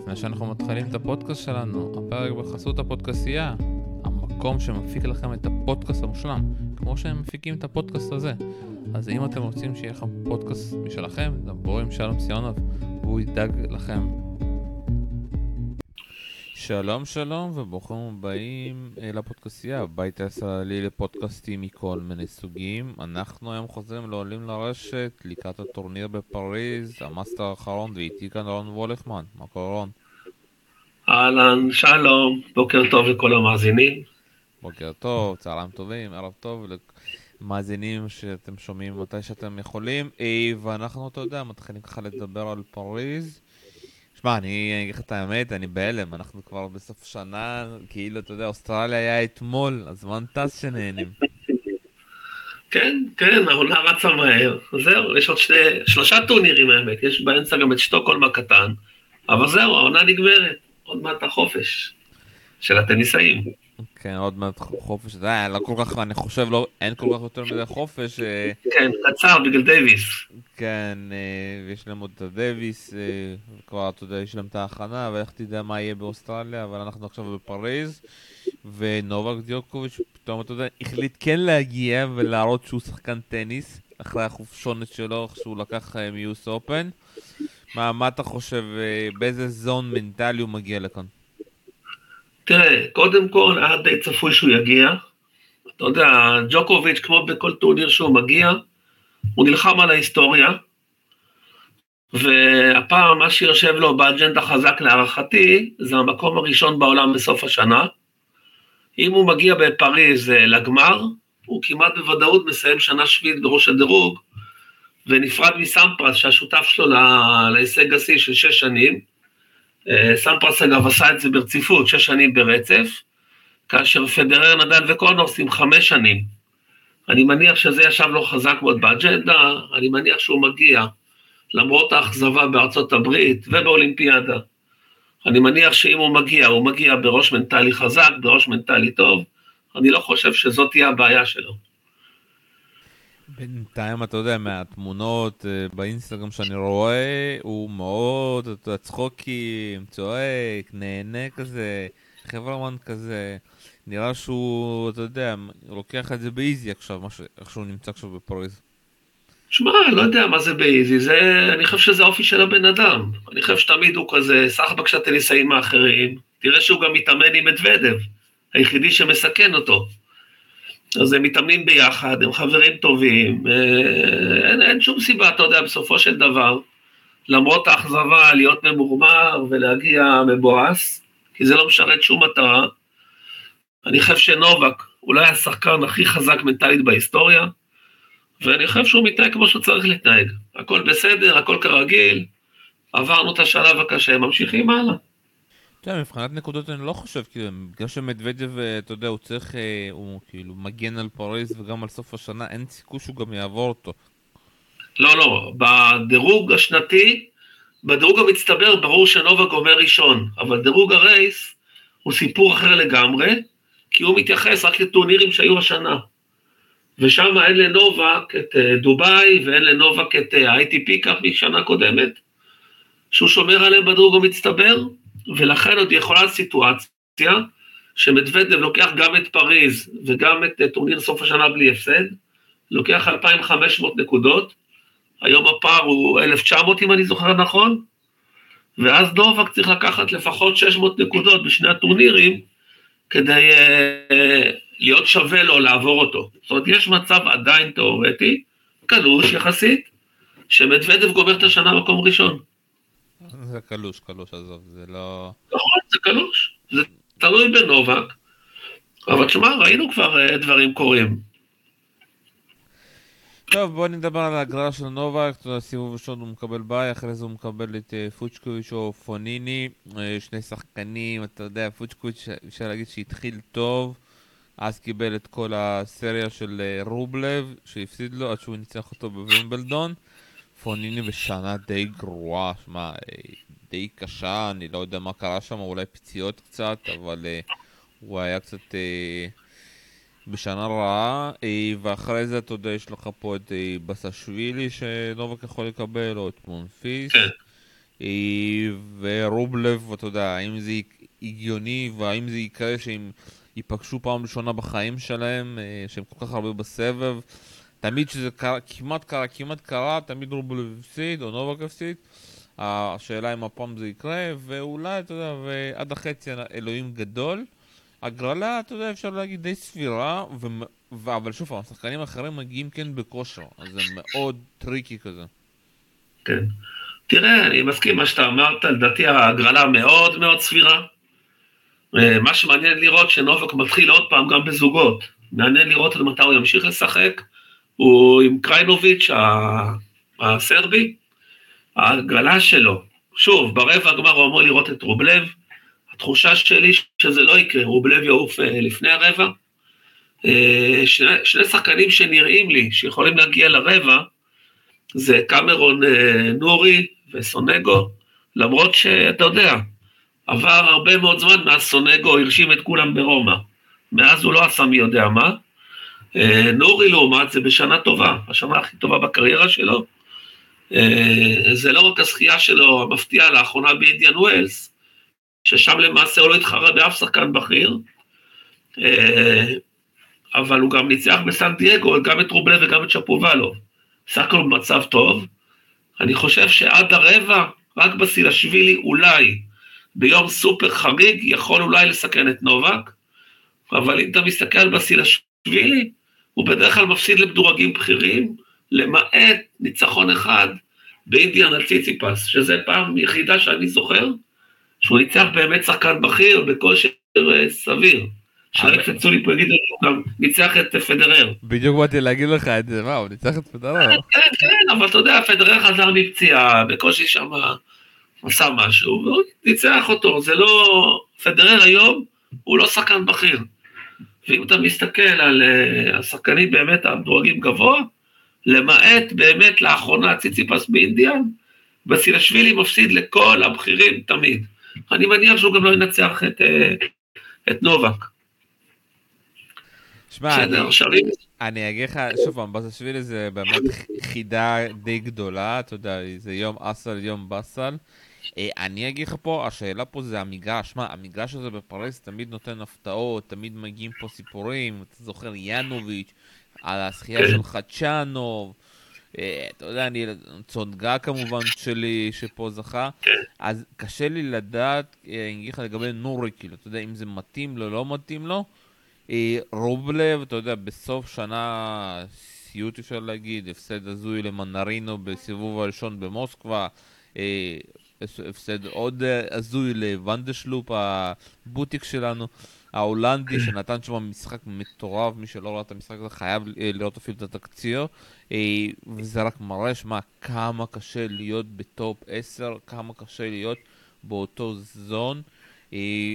לפני שאנחנו מתחילים את הפודקאסט שלנו, הפרק בחסות הפודקאסייה, המקום שמפיק לכם את הפודקאסט המושלם, כמו שהם מפיקים את הפודקאסט הזה. אז אם אתם רוצים שיהיה לכם פודקאסט משלכם, דברו עם שלום סיונוב, והוא ידאג לכם. שלום שלום וברוכים הבאים אה, לפודקאסייה, הבית הישראלי לפודקאסטים מכל מיני סוגים. אנחנו היום חוזרים לעולים לרשת לקראת הטורניר בפריז, המאסטר האחרון, ואיתי כאן רון וולכמן. מה קורה רון? אהלן, שלום, בוקר טוב לכל המאזינים. בוקר טוב, צהריים טובים, ערב טוב למאזינים שאתם שומעים מתי שאתם יכולים. אה, ואנחנו, אתה יודע, מתחילים ככה לדבר על פריז. שמע, אני אגיד לך את האמת, אני בהלם, אנחנו כבר בסוף שנה, כאילו, אתה יודע, אוסטרליה היה אתמול, הזמן טס שנהנים. כן, כן, העונה רצה מהר. זהו, יש עוד שני, שלושה טורנירים האמת, יש באמצע גם את שטוקהולם הקטן, אבל זהו, העונה נגמרת, עוד מעט החופש של הטניסאים. כן, עוד מעט חופש, זה היה לא כל כך, אני חושב, לא, אין כל כך יותר מדי חופש. אה, כן, קצר בגלל דייוויס. כן, אה, ויש להם עוד את הדייוויס, אה, כבר, אתה יודע, יש להם את ההכנה, ואיך תדע מה יהיה באוסטרליה, אבל אנחנו עכשיו בפריז, ונובק דיוקוביץ', פתאום, אתה יודע, החליט כן להגיע ולהראות שהוא שחקן טניס, אחרי החופשונת שלו, איך שהוא לקח מ US Open. מה, מה אתה חושב, באיזה זון מנטלי הוא מגיע לכאן? תראה, קודם כל היה די צפוי שהוא יגיע. אתה יודע, ג'וקוביץ', כמו בכל טורניר שהוא מגיע, הוא נלחם על ההיסטוריה, והפעם מה שיושב לו באג'נדה חזק להערכתי, זה המקום הראשון בעולם בסוף השנה. אם הוא מגיע בפריז אה, לגמר, הוא כמעט בוודאות מסיים שנה שביעית בראש הדירוג, ונפרד מסמפרס, שהשותף שלו להישג השיא של שש שנים, סמפרס אגב עשה את זה ברציפות, שש שנים ברצף, כאשר פדרר, נדל וקונורס עם חמש שנים. אני מניח שזה ישב לו חזק מאוד באג'נדה, אני מניח שהוא מגיע, למרות האכזבה בארצות הברית ובאולימפיאדה. אני מניח שאם הוא מגיע, הוא מגיע בראש מנטלי חזק, בראש מנטלי טוב, אני לא חושב שזאת תהיה הבעיה שלו. בינתיים, אתה יודע, מהתמונות אה, באינסטגרם שאני רואה, הוא מאוד, אתה יודע, צחוקים, צועק, נהנה כזה, חברמן כזה. נראה שהוא, אתה יודע, לוקח את זה באיזי עכשיו, איך שהוא נמצא עכשיו בפריז. שמע, לא יודע מה זה באיזי, זה, אני חושב שזה האופי של הבן אדם. אני חושב שתמיד הוא כזה, סחבק של הטניסאים האחרים, תראה שהוא גם מתאמן עם מדוודב, היחידי שמסכן אותו. אז הם מתאמנים ביחד, הם חברים טובים, אה, אין, אין שום סיבה, אתה יודע, בסופו של דבר, למרות האכזבה, להיות ממורמר ולהגיע מבואס, כי זה לא משרת שום מטרה. אני חושב שנובק אולי השחקן הכי חזק מנטלית בהיסטוריה, ואני חושב שהוא מתנהג כמו שהוא צריך להתנהג. הכל בסדר, הכל כרגיל, עברנו את השלב הקשה, ממשיכים הלאה. אתה יודע, מבחינת נקודות אני לא חושב, כאילו, בגלל שמדוודב, אה, אתה יודע, הוא צריך, אה, הוא כאילו מגן על פריז וגם על סוף השנה, אין סיכוי שהוא גם יעבור אותו. לא, לא, בדירוג השנתי, בדירוג המצטבר ברור שנובה גומר ראשון, אבל דירוג הרייס הוא סיפור אחר לגמרי, כי הוא מתייחס רק לטורנירים שהיו השנה. ושם אין לנובק את אה, דובאי ואין לנובק את ה-ITP כך משנה קודמת, שהוא שומר עליהם בדירוג המצטבר, ולכן עוד יכולה סיטואציה שמדוודב לוקח גם את פריז וגם את טורניר סוף השנה בלי הפסד, לוקח 2,500 נקודות, היום הפער הוא 1,900 אם אני זוכר נכון, ואז דובק צריך לקחת לפחות 600 נקודות בשני הטורנירים כדי uh, להיות שווה לו לעבור אותו. זאת אומרת, יש מצב עדיין תיאורטי, קלוש יחסית, שמדוודב גומר את השנה במקום ראשון. זה קלוש, קלוש, עזוב, זה לא... נכון, זה קלוש. זה תלוי בנובק, אבל תשמע, ראינו כבר אה, דברים קורים. טוב, בוא נדבר על ההגרלה של נובק, סיבוב ראשון הוא מקבל ביי, אחרי זה הוא מקבל את אה, פוצ'קוביץ' או פוניני, אה, שני שחקנים, אתה יודע, פוצ'קוביץ', אפשר להגיד שהתחיל טוב, אז קיבל את כל הסריה של רובלב, שהפסיד לו עד שהוא ניצח אותו בווימבלדון. פוניני בשנה די גרועה, שמע, די קשה, אני לא יודע מה קרה שם, אולי פציעות קצת, אבל uh, הוא היה קצת uh, בשנה רעה, uh, ואחרי זה, אתה יודע, יש לך פה את בסשווילי שנובק יכול לקבל, או את מונפיס. כן. ורובלב, אתה יודע, האם זה הגיוני והאם זה יקרה שהם ייפגשו פעם ראשונה בחיים שלהם, שהם כל כך הרבה בסבב. תמיד שזה קרה, כמעט קרה, כמעט קרה, תמיד רובלב הפסיד או נובק הפסיד. השאלה אם הפעם זה יקרה, ואולי, אתה יודע, ועד החצי אלוהים גדול. הגרלה, אתה יודע, אפשר להגיד די סבירה, ו... ו... אבל שוב השחקנים האחרים מגיעים כן בכושר, אז זה מאוד טריקי כזה. כן. תראה, אני מסכים מה שאתה אמרת, לדעתי ההגרלה מאוד מאוד סבירה. אה, מה שמעניין לראות שנובק מתחיל עוד פעם גם בזוגות. מעניין לראות עד מתי הוא ימשיך לשחק. הוא עם קריינוביץ' הסרבי, ההגרלה שלו, שוב, ברבע הגמר הוא אמור לראות את רובלב, התחושה שלי שזה לא יקרה, רובלב יעוף אה, לפני הרבע. אה, שני, שני שחקנים שנראים לי שיכולים להגיע לרבע, זה קמרון אה, נורי וסונגו, למרות שאתה יודע, עבר הרבה מאוד זמן מאז סונגו הרשים את כולם ברומא. מאז הוא לא עשה מי יודע מה. נורי לעומת זה בשנה טובה, השנה הכי טובה בקריירה שלו. זה לא רק הזכייה שלו המפתיעה לאחרונה באינדיאן ווילס, ששם למעשה הוא לא התחרה באף שחקן בכיר, אה, אבל הוא גם ניצח בסן דייגו גם את רובלב וגם את שפובלו. סך הכל במצב טוב. אני חושב שעד הרבע, רק בסילשווילי אולי, ביום סופר חריג, יכול אולי לסכן את נובק, אבל אם אתה מסתכל בסילשווילי, הוא בדרך כלל מפסיד למדורגים בכירים, למעט ניצחון אחד באינדיאן על ציציפס, שזה פעם יחידה שאני זוכר, שהוא ניצח באמת שחקן בכיר בכושר אה, סביר. שלא יקפצו לי פה, יגידו, הוא גם ניצח את פדרר. בדיוק באתי להגיד לך את זה, מה, הוא ניצח את פדרר? כן, כן, אבל אתה יודע, פדרר חזר מפציעה, בקושי שם עשה משהו, והוא ניצח אותו, זה לא... פדרר היום הוא לא שחקן בכיר. ואם אתה מסתכל על אה, השחקנים באמת המדורגים גבוה, למעט באמת לאחרונה ציציפס באינדיאן, בסילשווילי מפסיד לכל הבכירים תמיד. אני מניח שהוא גם לא ינצח את, אה, את נובק. שמע, אני, אני אגיד לך, שוב פעם, בסשווילי זה באמת חידה די גדולה, אתה יודע, זה יום אסל, יום באסל. אה, אני אגיד לך פה, השאלה פה זה המגרש. מה, המגרש הזה בפריז תמיד נותן הפתעות, תמיד מגיעים פה סיפורים. אתה זוכר ינוביץ', על הזכייה כן. של חדשנוב. אה, אתה יודע, אני, צונגה כמובן שלי, שפה זכה, כן. אז קשה לי לדעת, אה, אני אגיד לך לגבי נורי, כאילו, אתה יודע, אם זה מתאים לו, לא מתאים לו. רובלב, אתה יודע, בסוף שנה, סיוט אפשר להגיד, הפסד הזוי למנרינו בסיבוב הראשון במוסקבה, הפסד עוד הזוי לוונדשלופ, הבוטיק שלנו. ההולנדי שנתן שם משחק מטורף, מי שלא ראה את המשחק הזה חייב אה, לראות אפילו את התקציר, אה, וזה רק מראה, שמע, כמה קשה להיות בטופ 10, כמה קשה להיות באותו זון. אה,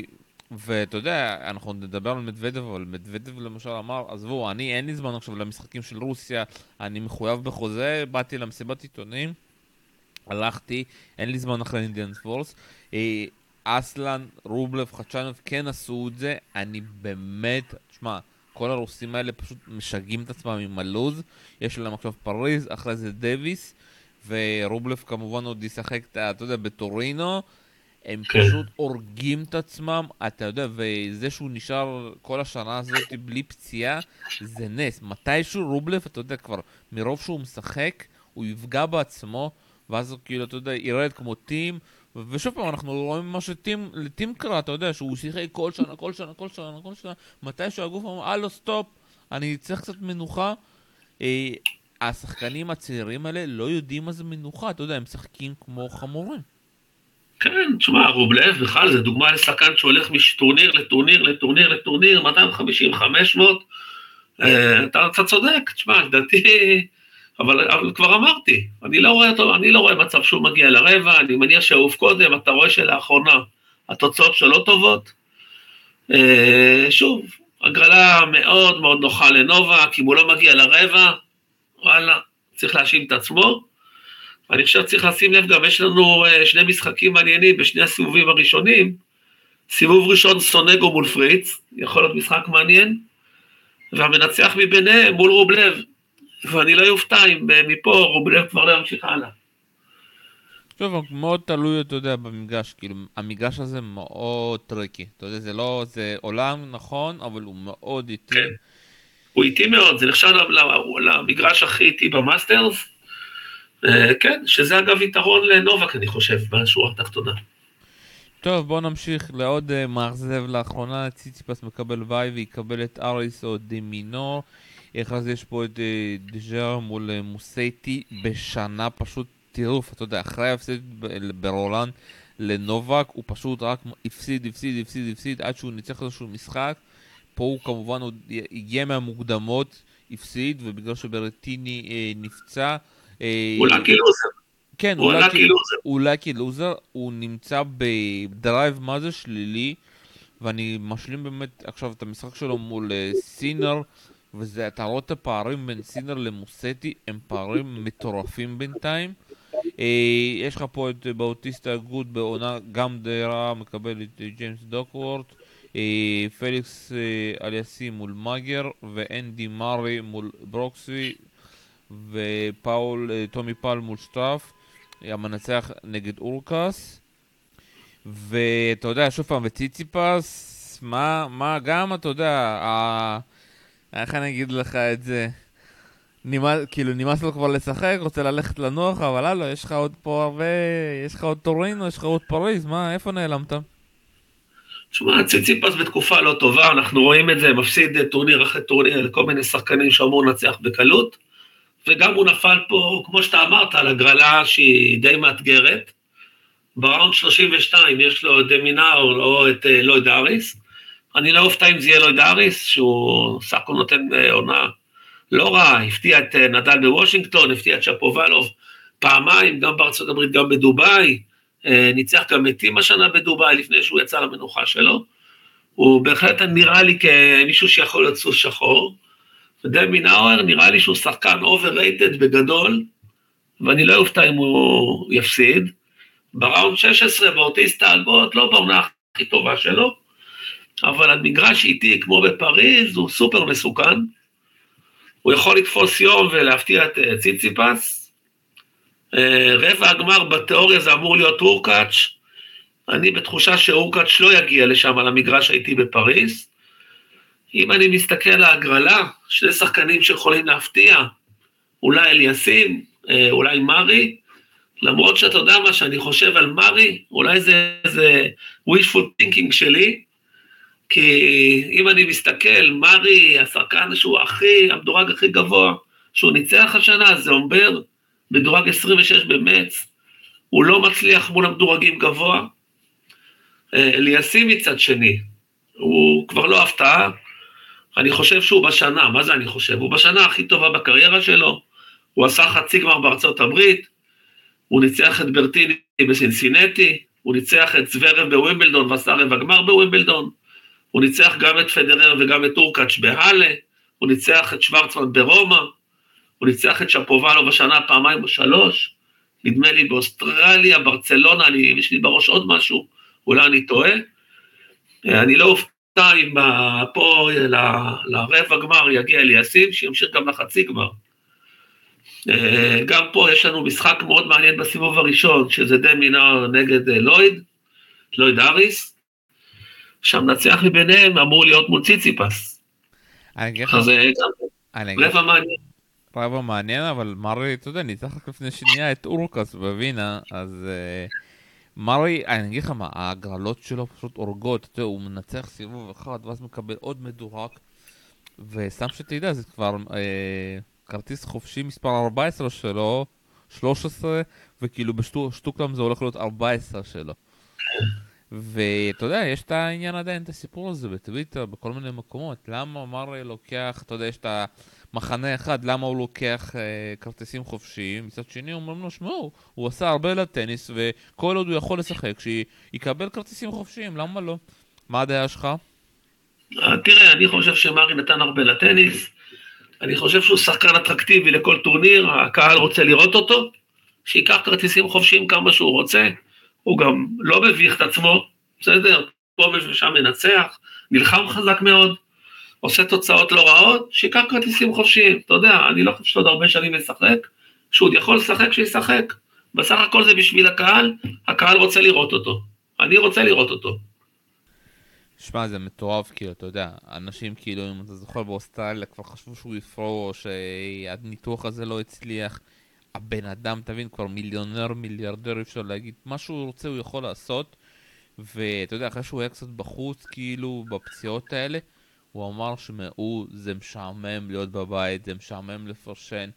ואתה יודע, אנחנו נדבר על מדוודב, אבל מדוודב למשל אמר, עזבו, אני אין לי זמן עכשיו למשחקים של רוסיה, אני מחויב בחוזה, באתי למסיבת עיתונים, הלכתי, אין לי זמן אחרי אינדיאנס פורס. אסלן, רובלב, חדשנוב כן עשו את זה, אני באמת, תשמע, כל הרוסים האלה פשוט משגעים את עצמם עם הלוז, יש להם עכשיו פריז, אחרי זה דוויס, ורובלב כמובן עוד ישחק, אתה יודע, בטורינו, הם כן. פשוט הורגים את עצמם, אתה יודע, וזה שהוא נשאר כל השנה הזאת בלי פציעה, זה נס. מתישהו רובלב, אתה יודע, כבר מרוב שהוא משחק, הוא יפגע בעצמו, ואז כאילו, אתה יודע, ירד כמו טים, ושוב פעם, אנחנו רואים מה שטים, לטים קרא, אתה יודע, שהוא שיחק כל שנה, כל שנה, כל שנה, כל שנה, מתי שהגוף אמר, הלו, סטופ, אני צריך קצת מנוחה. אה, השחקנים הצעירים האלה לא יודעים מה זה מנוחה, אתה יודע, הם משחקים כמו חמורים. כן, תשמע, רובלב בכלל זה דוגמה לשחקן שהולך מטורניר לטורניר לטורניר לטורניר, 250, 500, אה, אתה צודק, תשמע, לדעתי... אבל, אבל כבר אמרתי, אני לא, רואה אותו, אני לא רואה מצב שהוא מגיע לרבע, אני מניח שאהוב קודם, אתה רואה שלאחרונה התוצאות שלו טובות. אה, שוב, הגרלה מאוד מאוד נוחה לנובק, אם הוא לא מגיע לרבע, וואלה, צריך להאשים את עצמו. אני חושב שצריך לשים לב גם, יש לנו אה, שני משחקים מעניינים בשני הסיבובים הראשונים. סיבוב ראשון סונגו מול פריץ, יכול להיות משחק מעניין, והמנצח מביניהם מול רובלב, ואני לא יופתע אם מפה רובלב כבר לא ימשיך הלאה. טוב, מאוד תלוי, אתה יודע, במגרש, כאילו, המגרש הזה מאוד טריקי. אתה יודע, זה לא, זה אולם נכון, אבל הוא מאוד איטי. כן. הוא איטי מאוד, זה נחשב למגרש הכי איטי במאסטרס. אה, כן, שזה אגב יתרון לנובק, אני חושב, בשורה התחתונה. טוב, בואו נמשיך לעוד uh, מאכזב לאחרונה, ציציפס מקבל וואי ויקבל את אריס או דמינור. איך אז יש פה את uh, דז'רה מול uh, מוזטי בשנה פשוט טירוף, אתה יודע, אחרי ההפסד ברולנד לנובק, הוא פשוט רק הפסיד, הפסיד, הפסיד, הפסיד, עד שהוא ניצח איזשהו משחק. פה הוא כמובן עוד הגיע מהמוקדמות, הפסיד, ובגלל שברטיני אה, נפצע... אה, הוא lucky loser. כן, הוא lucky loser. הוא lucky loser, הוא נמצא בדרייב מה זה שלילי, ואני משלים באמת עכשיו את המשחק שלו מול אה, סינר. וזה, אתה רואה את הפערים בין סינר למוזטי, הם פערים מטורפים בינתיים. אה, יש לך פה את באוטיסטה גוד בעונה גם די רעה, מקבל את ג'יימס דוקוורט, אה, פליקס אה, אליאסי מול מאגר, ואנדי מארי מול ברוקסי, ופאול, טומי פל מול שטראף, המנצח נגד אורקאס. ואתה יודע, שוב פעם, וציציפס, מה, מה גם, אתה יודע, איך אני אגיד לך את זה? נמאס, כאילו נמאס לו כבר לשחק, רוצה ללכת לנוח, אבל הלו, יש לך עוד פה הרבה, יש לך עוד טורינו, יש לך עוד פריז, מה, איפה נעלמת? תשמע, ציציפס בתקופה לא טובה, אנחנו רואים את זה, מפסיד טורניר אחרי טורניר לכל מיני שחקנים שאמור לנצח בקלות, וגם הוא נפל פה, כמו שאתה אמרת, על הגרלה שהיא די מאתגרת. ב round 32 יש לו את דמינאור או את אה, לויד האריס, אני לא אופתע אם זה יהיה לויד האריס, שהוא סך הכל נותן אה, עונה לא רע, הפתיע את אה, נדל בוושינגטון, הפתיע את שפובלוב פעמיים, גם בארצות הברית, גם בדובאי, אה, ניצח גם את טים השנה בדובאי לפני שהוא יצא למנוחה שלו. הוא בהחלט נראה לי כמישהו שיכול להיות סוס שחור. ודמינאור נראה לי שהוא שחקן overrated בגדול, ואני לא אופתע אם הוא יפסיד. ב round 16 באוטיסטה אגוט, לא בעונה הכי טובה שלו, אבל המגרש איטי כמו בפריז הוא סופר מסוכן. הוא יכול לתפוס יום ולהפתיע את אה, ציציפס. אה, רבע הגמר בתיאוריה זה אמור להיות אורקאץ'. אני בתחושה שאורקאץ' לא יגיע לשם על המגרש האיטי בפריז. אם אני מסתכל על ההגרלה, שני שחקנים שיכולים להפתיע, אולי אליסים, אה, אולי מרי, למרות שאתה יודע מה שאני חושב על מרי, אולי זה איזה wishful thinking שלי, כי אם אני מסתכל, מרי, השחקן שהוא הכי, המדורג הכי גבוה, שהוא ניצח השנה, זה אומר, מדורג 26 במץ, הוא לא מצליח מול המדורגים גבוה. אה, אליסי מצד שני, הוא כבר לא הפתעה, אני חושב שהוא בשנה, מה זה אני חושב? הוא בשנה הכי טובה בקריירה שלו, הוא עשה חצי גמר בארצות הברית, הוא ניצח את ברטיני בסינסינטי, הוא ניצח את זוורב בווימבלדון ועשה רבע גמר בווימבלדון, הוא ניצח גם את פדרר וגם את אורקאץ' בהאלה, הוא ניצח את שוורצמן ברומא, הוא ניצח את שפובלו בשנה פעמיים או שלוש, נדמה לי באוסטרליה, ברצלונה, אני, יש לי בראש עוד משהו, אולי אני טועה. אני לא אופתע אם פה לרבע גמר יגיע אליסים, שימשיך גם לחצי גמר. גם פה יש לנו משחק מאוד מעניין בסיבוב הראשון, שזה דמינר נגד לויד, לויד אריס. שהמנצח מביניהם אמור להיות מול ציציפס. אז זה רבע מעניין. רבע מעניין, אבל מרי, אתה יודע, ניצח רק לפני שנייה את אורקס בווינה, אז uh, מרי, אני אגיד לך מה, ההגרלות שלו פשוט הורגות, אתה יודע, הוא מנצח סיבוב אחד, ואז מקבל עוד מדורג, וסתם שתדע, זה כבר uh, כרטיס חופשי מספר 14 שלו, 13, וכאילו בשטוקלם זה הולך להיות 14 שלו. ואתה יודע, יש את העניין עדיין, את הסיפור הזה בטוויטר, בכל מיני מקומות. למה מרי לוקח, אתה יודע, יש את המחנה אחד, למה הוא לוקח אה, כרטיסים חופשיים? מצד שני, אומרים לו, שמעו, הוא עשה הרבה לטניס, וכל עוד הוא יכול לשחק, שיקבל כרטיסים חופשיים, למה לא? מה הדעה שלך? אה, תראה, אני חושב שמרי נתן הרבה לטניס. אני חושב שהוא שחקן אטרקטיבי לכל טורניר, הקהל רוצה לראות אותו, שייקח כרטיסים חופשיים כמה שהוא רוצה. הוא גם לא מביך את עצמו, בסדר? פה ושם מנצח, נלחם חזק מאוד, עושה תוצאות לא רעות, שיקח כרטיסים חופשיים. אתה יודע, אני לא חושב שעוד הרבה שנים לשחק, כשהוא יכול לשחק, שישחק. בסך הכל זה בשביל הקהל, הקהל רוצה לראות אותו. אני רוצה לראות אותו. שמע, זה מטורף, כאילו, אתה יודע, אנשים כאילו, אם אתה זוכר באוסטרליה, כבר חשבו שהוא יפרוש, שהניתוח הזה לא הצליח. הבן אדם, תבין, כבר מיליונר, מיליארדר, אפשר להגיד, מה שהוא רוצה הוא יכול לעשות. ואתה יודע, אחרי שהוא היה קצת בחוץ, כאילו, בפציעות האלה, הוא אמר שמעו, זה משעמם להיות בבית, זה משעמם לפרשן.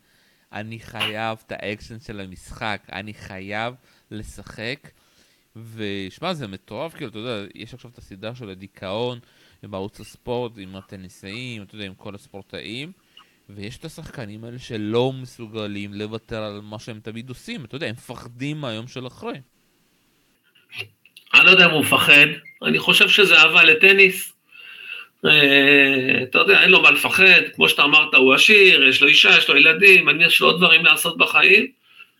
אני חייב את האקשן של המשחק, אני חייב לשחק. ושמע, זה מטורף, כאילו, אתה יודע, יש עכשיו את הסדרה של הדיכאון בערוץ הספורט עם הטניסאים, אתה יודע, עם כל הספורטאים. ויש את השחקנים האלה שלא מסוגלים לוותר על מה שהם תמיד עושים, אתה יודע, הם מפחדים מהיום של אחרי. אני לא יודע אם הוא מפחד, אני חושב שזה אהבה לטניס. אה, אתה יודע, אין לו מה לפחד, כמו שאתה אמרת, הוא עשיר, יש לו אישה, יש לו ילדים, אני יש לו עוד דברים לעשות בחיים.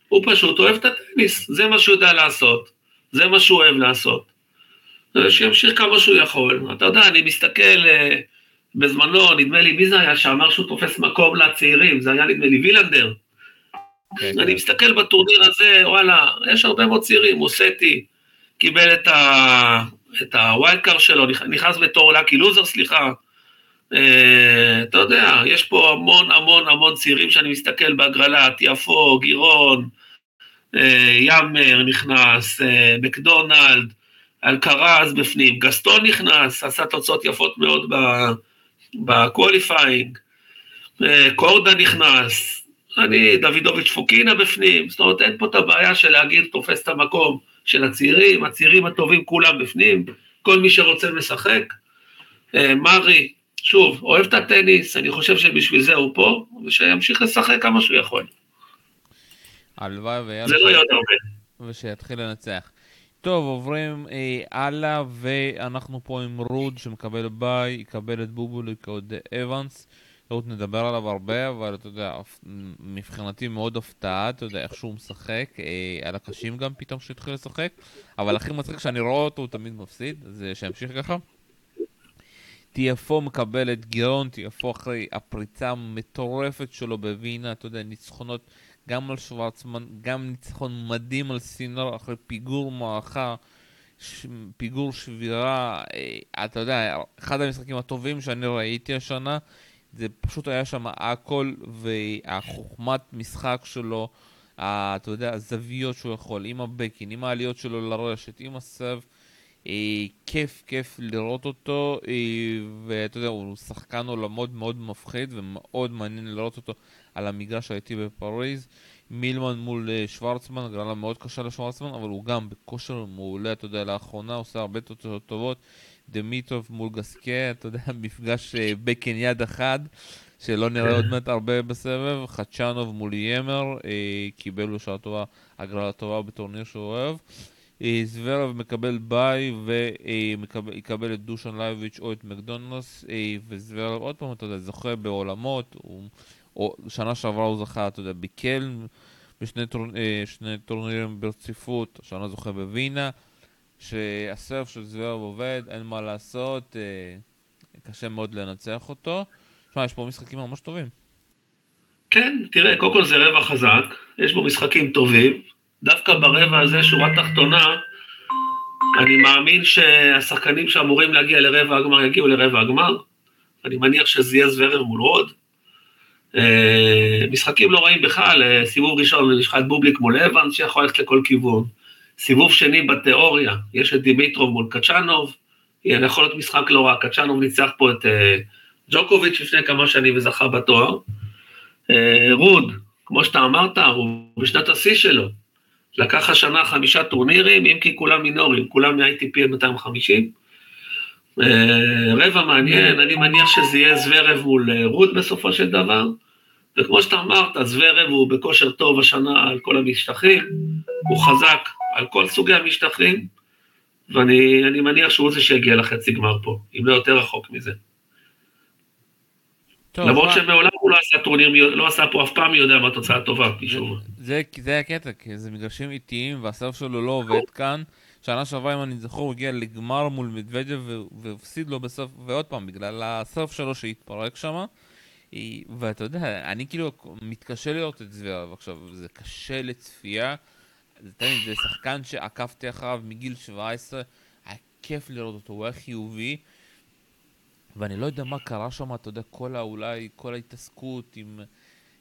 הוא פשוט אוהב את הטניס, זה מה שהוא יודע לעשות, זה מה שהוא אוהב לעשות. שימשיך כמה שהוא יכול. אתה יודע, אני מסתכל, אה, בזמנו, נדמה לי, מי זה היה שאמר שהוא תופס מקום לצעירים? זה היה נדמה לי וילנדר. כן, אני כן. מסתכל בטורניר הזה, וואלה, יש הרבה מאוד צעירים, מוסטי קיבל את, ה... את ה wild card שלו, נכנס בתור lucky loser, סליחה. אה, אתה יודע, יש פה המון המון המון צעירים שאני מסתכל בהגרלה, טיאפו, גירון, אה, ימר נכנס, אה, מקדונלד, אלקרז בפנים, גסטון נכנס, עשה תוצאות יפות מאוד ב... בקואליפיינג, אה, קורדה נכנס, אני, דוידוביץ' פוקינה בפנים, זאת אומרת אין פה את הבעיה של להגיד תופס את המקום של הצעירים, הצעירים הטובים כולם בפנים, כל מי שרוצה משחק. אה, מרי, שוב, אוהב את הטניס, אני חושב שבשביל זה הוא פה, ושימשיך לשחק כמה שהוא יכול. הלוואי ויאללה. זה לא יהיה עוד הרבה. ושיתחיל לנצח. טוב, עוברים אה, הלאה, ואנחנו פה עם רוד שמקבל ביי, יקבל את בובוליק את אבנס. רוד נדבר עליו הרבה, אבל אתה יודע, מבחינתי מאוד הפתעה, אתה יודע, איך שהוא משחק, אה, על הקשים גם פתאום שהתחיל לשחק, אבל הכי מצחיק שאני רואה אותו, הוא תמיד מפסיד, אז אה, שימשיך ככה. טיאפו מקבל את גירון, טיאפו אחרי הפריצה המטורפת שלו בווינה, אתה יודע, ניצחונות גם על שוורצמן, גם ניצחון מדהים על סינור אחרי פיגור מערכה, ש... פיגור שבירה, אה, אתה יודע, אחד המשחקים הטובים שאני ראיתי השנה, זה פשוט היה שם הכל, והחוכמת משחק שלו, אתה יודע, הזוויות שהוא יכול, עם הבקין, עם העליות שלו לרשת, עם אה, כיף, כיף לראות אותו, אה, ואתה יודע, הוא שחקן עולמות מאוד מפחיד ומאוד מעניין לראות אותו על המגרש הייתי בפריז. מילמן מול אה, שוורצמן, הגרלה מאוד קשה לשוורצמן, אבל הוא גם בכושר מעולה, אתה יודע, לאחרונה עושה הרבה תוצאות טובות. דימיטרוב מול גסקה, אתה יודע, מפגש אה, בקהנד יד אחד, שלא נראה עוד מעט הרבה בסבב. חצ'אנוב מול ימר, אה, קיבל שעה טובה, הגרלה טובה בטורניר שהוא אוהב. אה, זוורב מקבל ביי ויקבל את דושן לאיוביץ' או את מקדונלד, אה, וזוורב עוד פעם, אתה יודע, זוכה בעולמות, הוא... או שנה שעברה הוא זכה, אתה יודע, בקלן, בשני טור, אה, טורנירים ברציפות, שנה זוכה בווינה, שהסרף של זוורב עובד, אין מה לעשות, אה, קשה מאוד לנצח אותו. תשמע, יש פה משחקים ממש טובים. כן, תראה, קודם כל זה רבע חזק, יש בו משחקים טובים, דווקא ברבע הזה, שורה תחתונה, אני מאמין שהשחקנים שאמורים להגיע לרבע הגמר יגיעו לרבע הגמר, אני מניח שזה יהיה זוורב מול רוד, אה, משחקים לא רעים בכלל, אה, סיבוב ראשון את בובליק מול אבנס שיכול ללכת לכל כיוון. סיבוב שני בתיאוריה, יש את דימיטרוב מול קצ'אנוב, יכול להיות משחק לא רע, קצ'אנוב ניצח פה את אה, ג'וקוביץ' לפני כמה שנים וזכה בתואר. רוד, כמו שאתה אמרת, הוא בשנת השיא שלו. לקח השנה חמישה טורנירים, אם כי כולם מינורים, כולם מ-ITP 250. רבע מעניין, אני מניח שזה יהיה זוורב מול רות בסופו של דבר. וכמו שאתה אמרת, זוורב הוא בכושר טוב השנה על כל המשטחים, הוא חזק על כל סוגי המשטחים, ואני מניח שהוא זה שיגיע לחצי גמר פה, אם לא יותר רחוק מזה. למרות מה... שמעולם הוא לא עשה טורניר, לא עשה פה אף פעם מי יודע מה התוצאה הטובה, משום זה, זה הקטע, כי זה מגרשים איטיים והסרף שלו לא עובד כאן. שנה שעברה, אם אני זוכר, הוא הגיע לגמר מול מדוודיה והפסיד לו בסוף, ועוד פעם, בגלל הסרף שלו שהתפרק שם. ואתה יודע, אני כאילו מתקשה לראות את זוורב עכשיו, זה קשה לצפייה. זה שחקן שעקבתי אחריו מגיל 17, היה כיף לראות אותו, הוא היה חיובי. ואני לא יודע מה קרה שם, אתה יודע, כל האולי, כל ההתעסקות עם,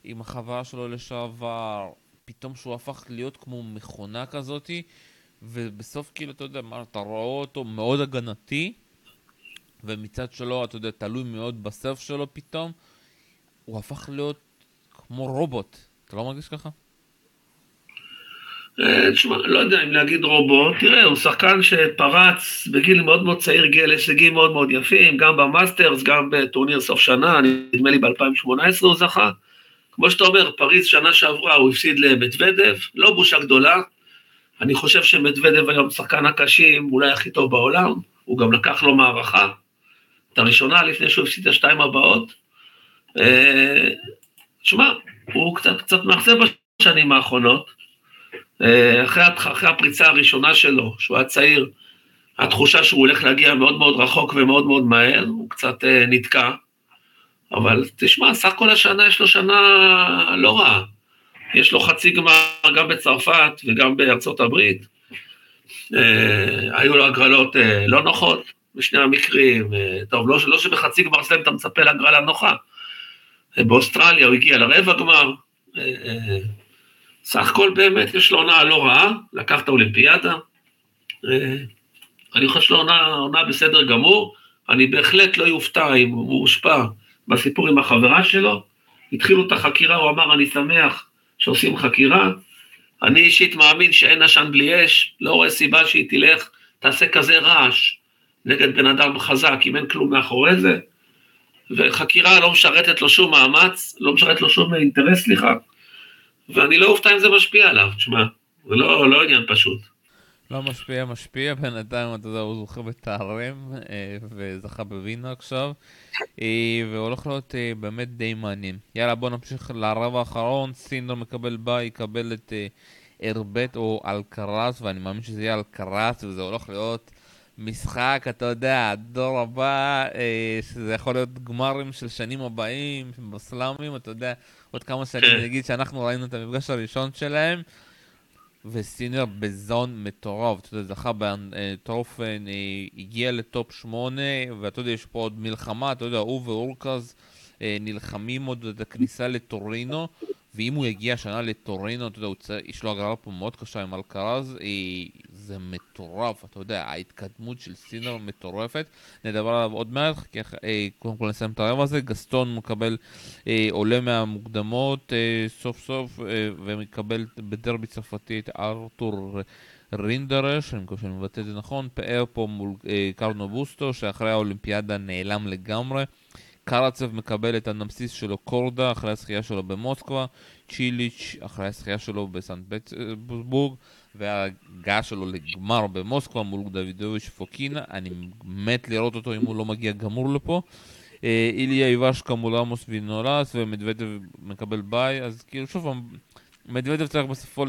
עם החברה שלו לשעבר, פתאום שהוא הפך להיות כמו מכונה כזאתי, ובסוף כאילו, אתה יודע, מה, אתה רואה אותו מאוד הגנתי, ומצד שלו, אתה יודע, תלוי מאוד בסרף שלו פתאום, הוא הפך להיות כמו רובוט. אתה לא מרגיש ככה? אה, תשמע, לא יודע אם להגיד רובוט, תראה, הוא שחקן שפרץ בגיל מאוד מאוד צעיר, הגיע להישגים מאוד מאוד יפים, גם במאסטרס, גם בטורניר סוף שנה, נדמה לי ב-2018 הוא זכה. כמו שאתה אומר, פריז שנה שעברה הוא הפסיד למדוודב, לא בושה גדולה. אני חושב שמדוודב היום שחקן הקשים, אולי הכי טוב בעולם, הוא גם לקח לו מערכה, את הראשונה לפני שהוא הפסיד את השתיים הבאות. אה, תשמע, הוא קצת, קצת מאכזב בשנים האחרונות. אה, אחרי, אחרי הפריצה הראשונה שלו, שהוא היה צעיר, התחושה שהוא הולך להגיע מאוד מאוד רחוק ומאוד מאוד מהר, הוא קצת אה, נתקע. אבל תשמע, סך כל השנה יש לו שנה לא רעה. יש לו חצי גמר גם בצרפת וגם בארצות הברית. אה, היו לו הגרלות לא נוחות בשני המקרים. טוב, לא, לא שבחצי גמר סלם אתה מצפה להגרלה נוחה. באוסטרליה הוא הגיע לרבע גמר. סך הכל באמת יש לו עונה לא רעה, לקח את האולימפיאדה. אה, אני חושב שלו עונה, עונה בסדר גמור. אני בהחלט לא יופתע אם הוא הושפע בסיפור עם החברה שלו. התחילו את החקירה, הוא אמר, אני שמח שעושים חקירה. אני אישית מאמין שאין עשן בלי אש, לא רואה סיבה שהיא תלך, תעשה כזה רעש נגד בן אדם חזק, אם אין כלום מאחורי זה. וחקירה לא משרתת לו שום מאמץ, לא משרתת לו שום אינטרס, סליחה. ואני לא אופתע אם זה משפיע עליו, תשמע, זה לא, לא עניין פשוט. לא משפיע, משפיע, בינתיים, אתה יודע, הוא זוכה בתארים, אה, וזכה בווינה עכשיו, אה, והולך להיות אה, באמת די מעניין. יאללה, בוא נמשיך לרבע האחרון, סינדור מקבל בה, יקבל את ארבט או אלקרס, ואני מאמין שזה יהיה אלקרס, וזה הולך להיות משחק, אתה יודע, הדור הבא, שזה יכול להיות גמרים של שנים הבאים, בסלאמים, אתה יודע, עוד כמה שנים כן. נגיד שאנחנו ראינו את המפגש הראשון שלהם. וסינר בזון מטורף, אתה יודע, זכה בטרופן, הגיע לטופ 8, ואתה יודע, יש פה עוד מלחמה, אתה יודע, הוא ואורקז אה, נלחמים עוד את הכניסה לטורינו, ואם הוא יגיע השנה לטורינו, אתה יודע, צר... יש לו הגרלה פה מאוד קשה עם אלקרז, אה, זה מטורף, אתה יודע, ההתקדמות של סינר מטורפת, נדבר עליו עוד מעט, כי אה, קודם כל נסיים את הרבע הזה, גסטון מקבל, אה, עולה מהמוקדמות אה, סוף סוף, אה, ומקבל בדרבי צרפתי את ארתור רינדרקנש, אני מקווה שאני מבטא את זה נכון, פייר הוג מול אה, קרניו בוסטה, שאחרי האולימפיאדה נעלם לגמרי. קרצב מקבל את הנמסיס שלו קורדה אחרי הזכייה שלו במוסקבה, צ'יליץ' אחרי הזכייה שלו בסנט פטרבורג וההגעה שלו לגמר במוסקבה מול דוידוביץ' פוקינה, אני מת לראות אותו אם הוא לא מגיע גמור לפה. אה, איליה איבשקה מול ראמוס וינולס ומדבדב מקבל ביי, אז כאילו שוב מדוודב צריך בסופו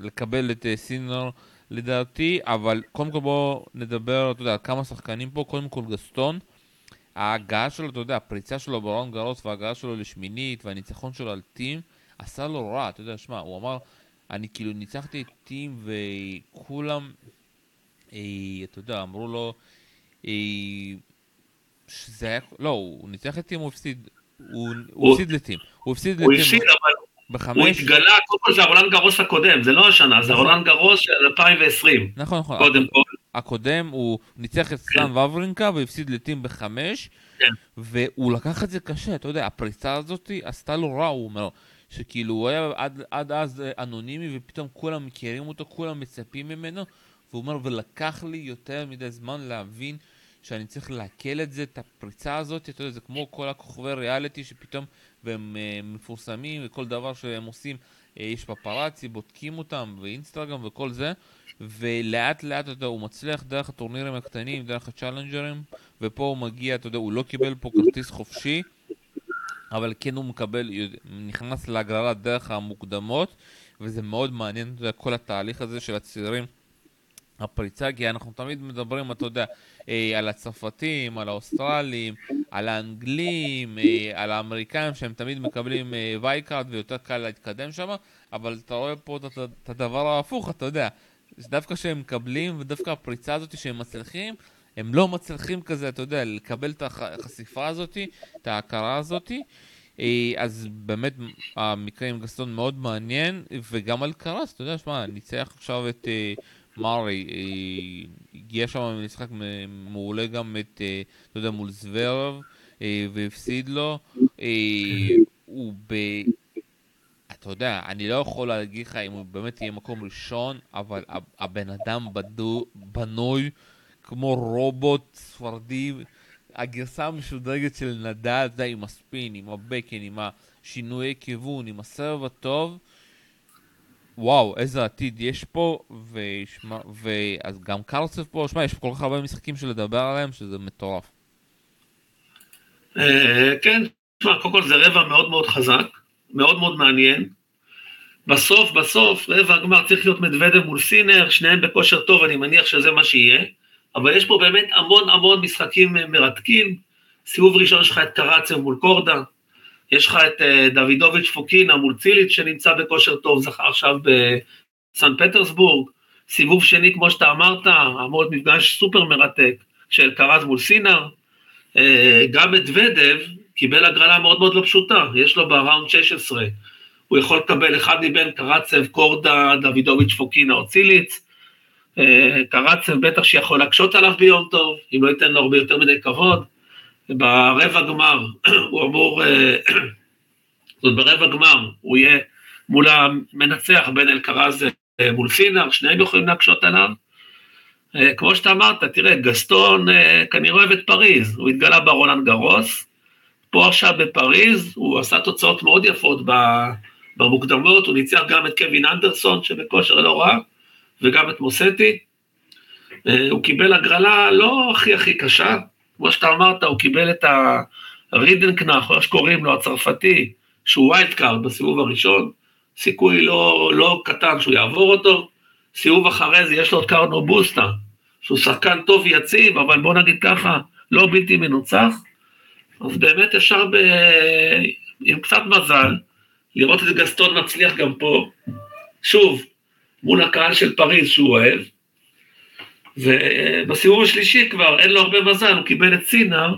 לקבל את אה, סינר לדעתי, אבל קודם כל בואו נדבר, אתה יודע, על כמה שחקנים פה, קודם כל גסטון. ההגעה שלו, אתה יודע, הפריצה שלו ברון גרוס וההגעה שלו לשמינית והניצחון שלו על טים עשה לו רע, אתה יודע, שמע, הוא אמר, אני כאילו ניצחתי את טים וכולם, אה, אתה יודע, אמרו לו, אה, שזה היה, לא, הוא ניצח את טים, הוא הפסיד, הוא, הוא הפסיד לטים, הוא הפסיד לטים. הוא הפסיד, אבל בחמש... הוא התגלה, קודם כל זה הרולנד גרוס הקודם, זה לא השנה, זה נכון. הרולנד גרוס של 2020. נכון, נכון. קודם כל. הקודם הוא ניצח את סטן וברינקה והפסיד לטים בחמש, כן. והוא לקח את זה קשה, אתה יודע, הפריצה הזאת עשתה לו רע, הוא אומר, שכאילו הוא היה עד, עד אז אנונימי ופתאום כולם מכירים אותו, כולם מצפים ממנו, והוא אומר, ולקח לי יותר מדי זמן להבין שאני צריך לעכל את זה, את הפריצה הזאת, אתה יודע, זה כמו כל הכוכבי ריאליטי שפתאום, והם אה, מפורסמים, וכל דבר שהם עושים, אה, יש פפראצי, בודקים אותם, ואינסטגרם וכל זה, ולאט לאט, אתה הוא מצליח דרך הטורנירים הקטנים, דרך הצ'אלנג'רים, ופה הוא מגיע, אתה יודע, הוא לא קיבל פה כרטיס חופשי, אבל כן הוא מקבל, נכנס להגרלה דרך המוקדמות, וזה מאוד מעניין, אתה יודע, כל התהליך הזה של הצעירים. הפריצה, כי אנחנו תמיד מדברים, אתה יודע, אה, על הצרפתים, על האוסטרלים, על האנגלים, אה, על האמריקאים, שהם תמיד מקבלים אה, wild card ויותר קל להתקדם שם, אבל אתה רואה פה את הדבר ההפוך, אתה יודע, דווקא שהם מקבלים, ודווקא הפריצה הזאת שהם מצליחים, הם לא מצליחים כזה, אתה יודע, לקבל את החשיפה הזאת, את ההכרה הזאת. אז באמת המקרה עם גסטון מאוד מעניין, וגם על קרס, אתה יודע, שמע, ניצח עכשיו את מארי, הגיע שם במשחק מעולה גם את, אתה יודע, מול זוורב, והפסיד לו. הוא ב... אתה יודע, אני לא יכול להגיד לך אם הוא באמת יהיה מקום ראשון, אבל הבן אדם בדו, בנוי כמו רובוט ספרדי, הגרסה המשודרגת של נדל, אתה יודע, עם הספין, עם הבקן, עם השינויי כיוון, עם הסרב הטוב. וואו, איזה עתיד יש פה, ושמע, ואז גם קרצב פה, שמע, יש כל כך הרבה משחקים שלדבר עליהם, שזה מטורף. אה, כן, תשמע, קודם כל זה רבע מאוד מאוד חזק, מאוד מאוד מעניין. בסוף, בסוף, רבע הגמר צריך להיות מדוודב מול סינר, שניהם בכושר טוב, אני מניח שזה מה שיהיה, אבל יש פה באמת המון המון משחקים מרתקים. סיבוב ראשון יש לך את קרצב מול קורדה, יש לך את אה, דוידוביץ' פוקינה מול ציליץ' שנמצא בכושר טוב, זכה עכשיו בסן פטרסבורג, סיבוב שני כמו שאתה אמרת, אמור להיות מפגש סופר מרתק של קרז מול סינר, אה, גם את ודב קיבל הגרלה מאוד מאוד לא פשוטה, יש לו בראונד 16, הוא יכול לקבל אחד מבין קרצב, קורדה, דוידוביץ' פוקינה או ציליץ, אה, קרצב בטח שיכול להקשות עליו ביום טוב, אם לא ייתן לו הרבה יותר מדי כבוד, ברבע גמר הוא אמור, אה, זאת אומרת ברבע גמר הוא יהיה מול המנצח בין אלקרז אה, מול פינר, שניהם יכולים להקשות עליו. כמו שאתה אמרת, תראה, גסטון כנראה אוהב את פריז, הוא התגלה ברולנד גרוס, פה עכשיו בפריז, הוא עשה תוצאות מאוד יפות במוקדמות, הוא ניצח גם את קווין אנדרסון שבכושר לא רע, וגם את מוסטי. הוא קיבל הגרלה לא הכי הכי קשה, כמו שאתה אמרת, הוא קיבל את הרינדרקנש, איך שקוראים לו, הצרפתי, שהוא wild card בסיבוב הראשון, סיכוי לא, לא קטן שהוא יעבור אותו, סיבוב אחרי זה יש לו את קרניו בוסטה, שהוא שחקן טוב ויציב, אבל בוא נגיד ככה, לא בלתי מנוצח, אז באמת אפשר ב... עם קצת מזל, לראות את גסטון מצליח גם פה, שוב, מול הקהל של פריז שהוא אוהב, ובסיבוב השלישי כבר אין לו הרבה מזל, הוא קיבל את סינר,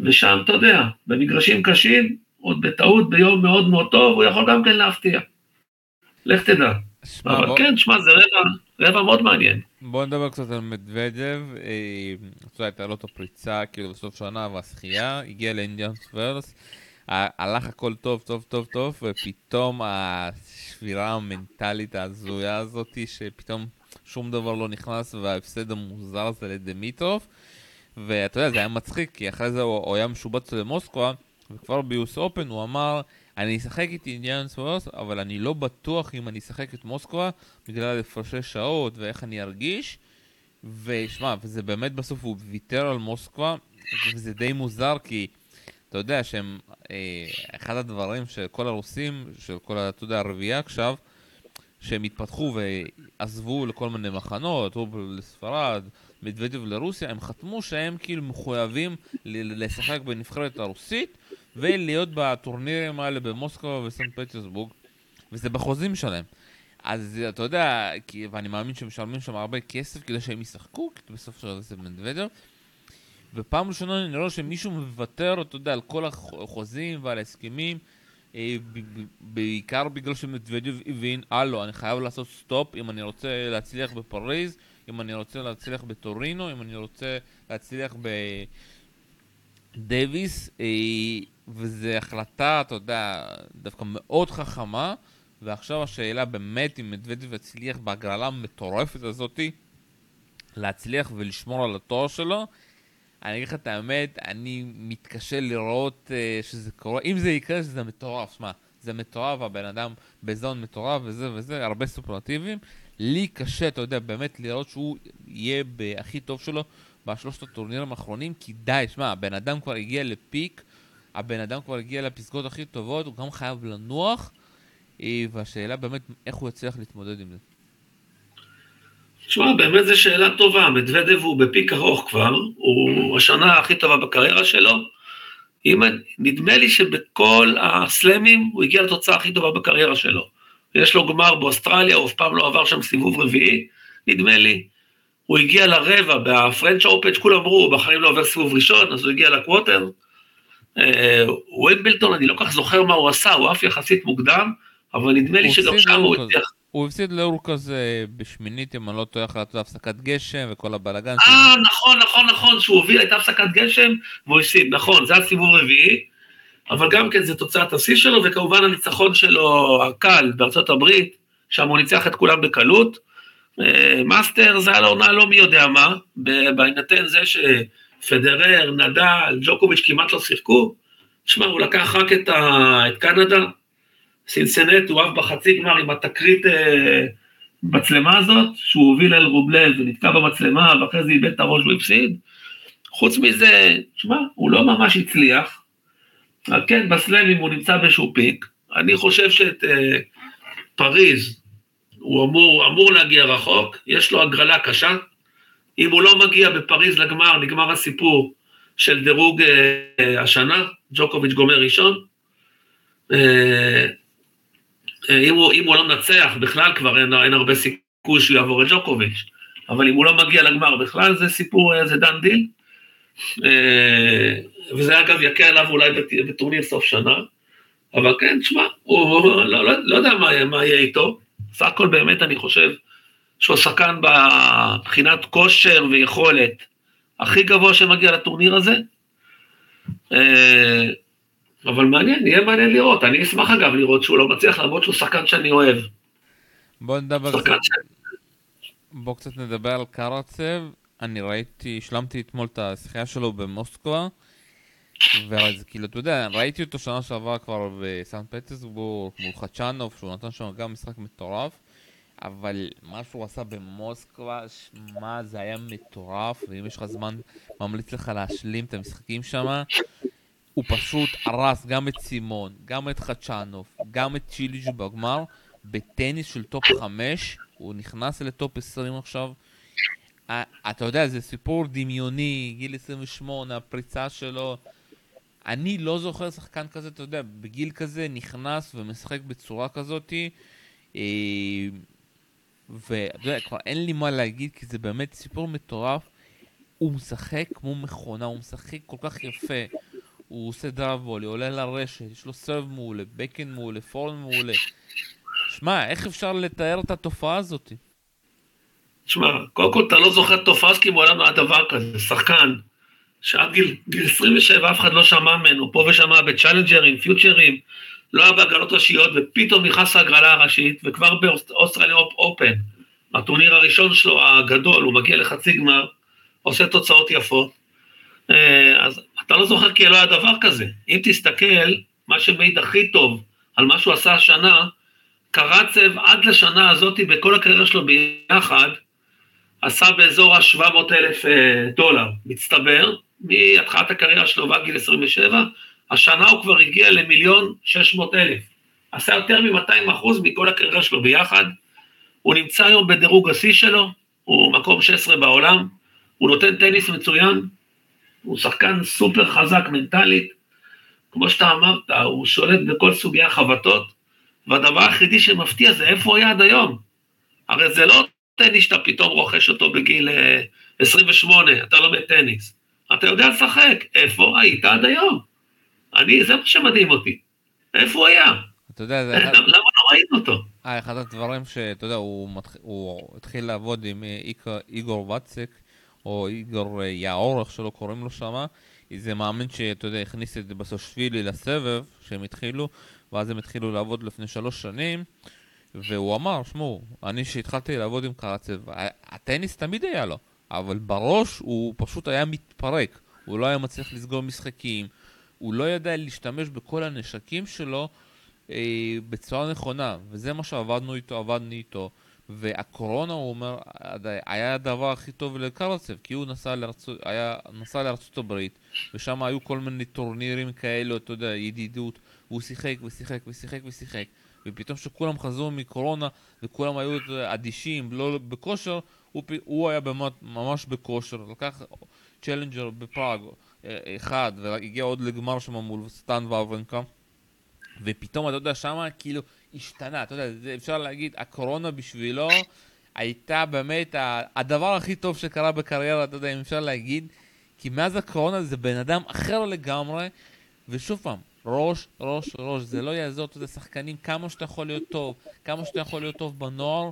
ושם, אתה יודע, במגרשים קשים, עוד בטעות ביום מאוד מאוד טוב, הוא יכול גם כן להפתיע. לך תדע. אבל בוא... כן, שמע, זה רבע, רבע מאוד מעניין. בוא נדבר קצת על מדוודב, אתה יודע, הייתה לו את הפריצה, כאילו בסוף שנה והשחייה, הגיע לאינדיאנס ורס, הלך הכל טוב, טוב, טוב, טוב, ופתאום השבירה המנטלית ההזויה הזאתי, שפתאום שום דבר לא נכנס, וההפסד המוזר הזה לדמיטרוף. ואתה יודע, זה היה מצחיק, כי אחרי זה הוא, הוא היה משובץ למוסקבה, וכבר ביוס אופן הוא אמר, אני אשחק איתי אינדיאנס ווירס, אבל אני לא בטוח אם אני אשחק את מוסקבה, בגלל הפרשי שעות ואיך אני ארגיש. ושמע, וזה באמת בסוף הוא ויתר על מוסקבה, וזה די מוזר, כי אתה יודע שהם, אה, אחד הדברים של כל הרוסים, של כל, אתה יודע, הרביעייה עכשיו, שהם התפתחו ועזבו לכל מיני מחנות, או לספרד, מדוודב לרוסיה, הם חתמו שהם כאילו מחויבים לשחק בנבחרת הרוסית ולהיות בטורנירים האלה במוסקבה וסנט פטרסבורג, וזה בחוזים שלהם. אז אתה יודע, כי, ואני מאמין שהם משלמים שם הרבה כסף כדי שהם ישחקו, כי בסוף של זה מדוודב. ופעם ראשונה אני רואה שמישהו מוותר, אתה יודע, על כל החוזים ועל ההסכמים. אה, בעיקר בגלל שמדבדב הבין, הלו, אני חייב לעשות stop אם אני רוצה להצליח בפריז, אם אני רוצה להצליח בטורינו, אם אני רוצה להצליח בדייוויס, אה, וזו החלטה, אתה יודע, דווקא מאוד חכמה, ועכשיו השאלה באמת אם מדבדב יצליח בהגרלה המטורפת הזאתי להצליח ולשמור על התואר שלו, אני אגיד לך את האמת, אני מתקשה לראות uh, שזה קורה, אם זה יקרה שזה מטורף, שמע, זה מטורף, הבן אדם בזון מטורף וזה וזה, הרבה סופרטיבים. לי קשה, אתה יודע, באמת לראות שהוא יהיה בהכי טוב שלו בשלושת הטורנירים האחרונים, כי די, שמע, הבן אדם כבר הגיע לפיק, הבן אדם כבר הגיע לפסקות הכי טובות, הוא גם חייב לנוח, אה, והשאלה באמת איך הוא יצליח להתמודד עם זה. תשמע, באמת זו שאלה טובה, מדוודב הוא בפיק ארוך כבר, הוא השנה הכי טובה בקריירה שלו. אם, נדמה לי שבכל הסלמים הוא הגיע לתוצאה הכי טובה בקריירה שלו. יש לו גמר באוסטרליה, הוא אף פעם לא עבר שם סיבוב רביעי, נדמה לי. הוא הגיע לרבע בפרנץ' אופן, שכולם אמרו, בחיים לא עובר סיבוב ראשון, אז הוא הגיע לקווטר. ווימבלטון, אה, אני לא כך זוכר מה הוא עשה, הוא אף יחסית מוקדם, אבל נדמה לי שגם שם הוא הצליח. הוא הפסיד להורקץ' בשמינית, אם אני לא טועה, אחרי הפסקת גשם וכל הבלאגן. אה, נכון, נכון, נכון, שהוא הוביל, הייתה הפסקת גשם, והוא הפסיד, נכון, זה הסיבוב רביעי, אבל גם כן זה תוצאת השיא שלו, וכמובן הניצחון שלו הקליל בארצות הברית, שם הוא ניצח את כולם בקלות. אה, מאסטר זה היה עונה לא מי יודע מה, בהינתן זה שפדרר, נדל, ג'וקוביץ' כמעט לא שיחקו, שמע, הוא לקח רק את, ה... את קנדה, סינסנט הוא אהב בחצי גמר עם התקרית אה, מצלמה הזאת, שהוא הוביל אל רובלב ונתקע במצלמה ואחרי זה איבד את הראש והוא הפסיד. חוץ מזה, שמע, הוא לא ממש הצליח. כן, בסלמים הוא נמצא באיזשהו פיק. אני חושב שאת אה, פריז, הוא אמור, אמור להגיע רחוק, יש לו הגרלה קשה. אם הוא לא מגיע בפריז לגמר, נגמר הסיפור של דירוג אה, השנה, ג'וקוביץ' גומר ראשון. אה, אם הוא, אם הוא לא מנצח, בכלל כבר אין, אין הרבה סיכוי שהוא יעבור את ג'וקוביץ', אבל אם הוא לא מגיע לגמר בכלל, זה סיפור, אה, זה done deal. אה, וזה אגב יקל עליו אולי בטורניר סוף שנה, אבל כן, תשמע, הוא לא, לא, לא יודע מה, מה יהיה איתו, סך הכל באמת אני חושב שהוא שחקן מבחינת כושר ויכולת הכי גבוה שמגיע לטורניר הזה. אבל מעניין, יהיה מעניין לראות. אני אשמח אגב לראות שהוא לא מצליח, למרות שהוא שחקן שאני אוהב. בוא נדבר קצת... ש... בוא קצת נדבר על קרצב. אני ראיתי, השלמתי אתמול את השיחה שלו במוסקבה. ואז כאילו, אתה יודע, ראיתי אותו שנה שעברה כבר בסן פטסבורג מול חצ'אנוב, שהוא נתן שם גם משחק מטורף. אבל מה שהוא עשה במוסקבה, שמע, זה היה מטורף, ואם יש לך זמן, ממליץ לך להשלים את המשחקים שם. הוא פשוט הרס גם את סימון, גם את חצ'אנוב, גם את צ'יליץ' בגמר, בטניס של טופ 5, הוא נכנס לטופ 20 עכשיו. אתה יודע, זה סיפור דמיוני, גיל 28, הפריצה שלו. אני לא זוכר שחקן כזה, אתה יודע, בגיל כזה נכנס ומשחק בצורה כזאתי. אה, ואתה יודע, כבר אין לי מה להגיד, כי זה באמת סיפור מטורף. הוא משחק כמו מכונה, הוא משחק כל כך יפה. הוא עושה דאבולי, עולה לרשת, יש לו סרב מעולה, בקן מעולה, פורן מעולה. שמע, איך אפשר לתאר את התופעה הזאת? שמע, קודם כל אתה לא זוכר תופעה כי מעולם לא היה דבר כזה, שחקן, שעד גיל, גיל 27 אף אחד לא שמע ממנו, פה ושמע בצ'אלנג'רים, פיוטרים, לא היה בהגרלות ראשיות, ופתאום נכנס להגרלה הראשית, וכבר באוסטרליה אופן, הטורניר הראשון שלו הגדול, הוא מגיע לחצי גמר, עושה תוצאות יפות. אה, אז אתה לא זוכר כי לא היה דבר כזה. אם תסתכל, מה שמעיד הכי טוב על מה שהוא עשה השנה, קרצב עד לשנה הזאת, בכל הקריירה שלו ביחד, עשה באזור ה-700 אלף אה, דולר מצטבר, מהתחלת הקריירה שלו ועד גיל 27, השנה הוא כבר הגיע למיליון 600 אלף. עשה יותר מ-200 אחוז מכל הקריירה שלו ביחד. הוא נמצא היום בדירוג השיא שלו, הוא מקום 16 בעולם, הוא נותן טניס מצוין, הוא שחקן סופר חזק מנטלית, כמו שאתה אמרת, הוא שולט בכל סוגי החבטות, והדבר היחידי שמפתיע זה איפה הוא היה עד היום. הרי זה לא טניס שאתה פתאום רוכש אותו בגיל 28, אה, אתה לומד טניס. אתה יודע לשחק, איפה היית עד היום? אני, זה מה שמדהים אותי. איפה הוא היה? אתה יודע, זה... למה לא ראינו אותו? אה, אחד הדברים שאתה יודע, הוא, מתח... הוא התחיל לעבוד עם אה, איגור ואצק, או איגור אה, איך שלא קוראים לו שמה, זה מאמן שאתה יודע, הכניס את בסושווילי לסבב, שהם התחילו, ואז הם התחילו לעבוד לפני שלוש שנים, והוא אמר, שמעו, אני שהתחלתי לעבוד עם קרצב, הטניס תמיד היה לו, אבל בראש הוא פשוט היה מתפרק, הוא לא היה מצליח לסגור משחקים, הוא לא ידע להשתמש בכל הנשקים שלו אה, בצורה נכונה, וזה מה שעבדנו איתו, עבדנו איתו. והקורונה, הוא אומר, היה הדבר הכי טוב לקרצב, כי הוא נסע לארצות, היה, נסע לארצות הברית, ושם היו כל מיני טורנירים כאלו, אתה יודע, ידידות, והוא שיחק ושיחק ושיחק ושיחק, ופתאום כשכולם חזרו מקורונה, וכולם היו אדישים, לא בכושר, הוא, הוא היה באמת, ממש בכושר, לקח צ'לנג'ר בפראג אה, אחד, והגיע עוד לגמר שם מול סטן ואברנקה, ופתאום, אתה יודע, שמה כאילו השתנה, אתה יודע, זה אפשר להגיד, הקורונה בשבילו הייתה באמת הדבר הכי טוב שקרה בקריירה, אתה יודע, אם אפשר להגיד, כי מאז הקורונה זה בן אדם אחר לגמרי, ושוב פעם, ראש, ראש, ראש, זה לא יעזור, אתה יודע, שחקנים, כמה שאתה יכול להיות טוב, כמה שאתה יכול להיות טוב בנוער,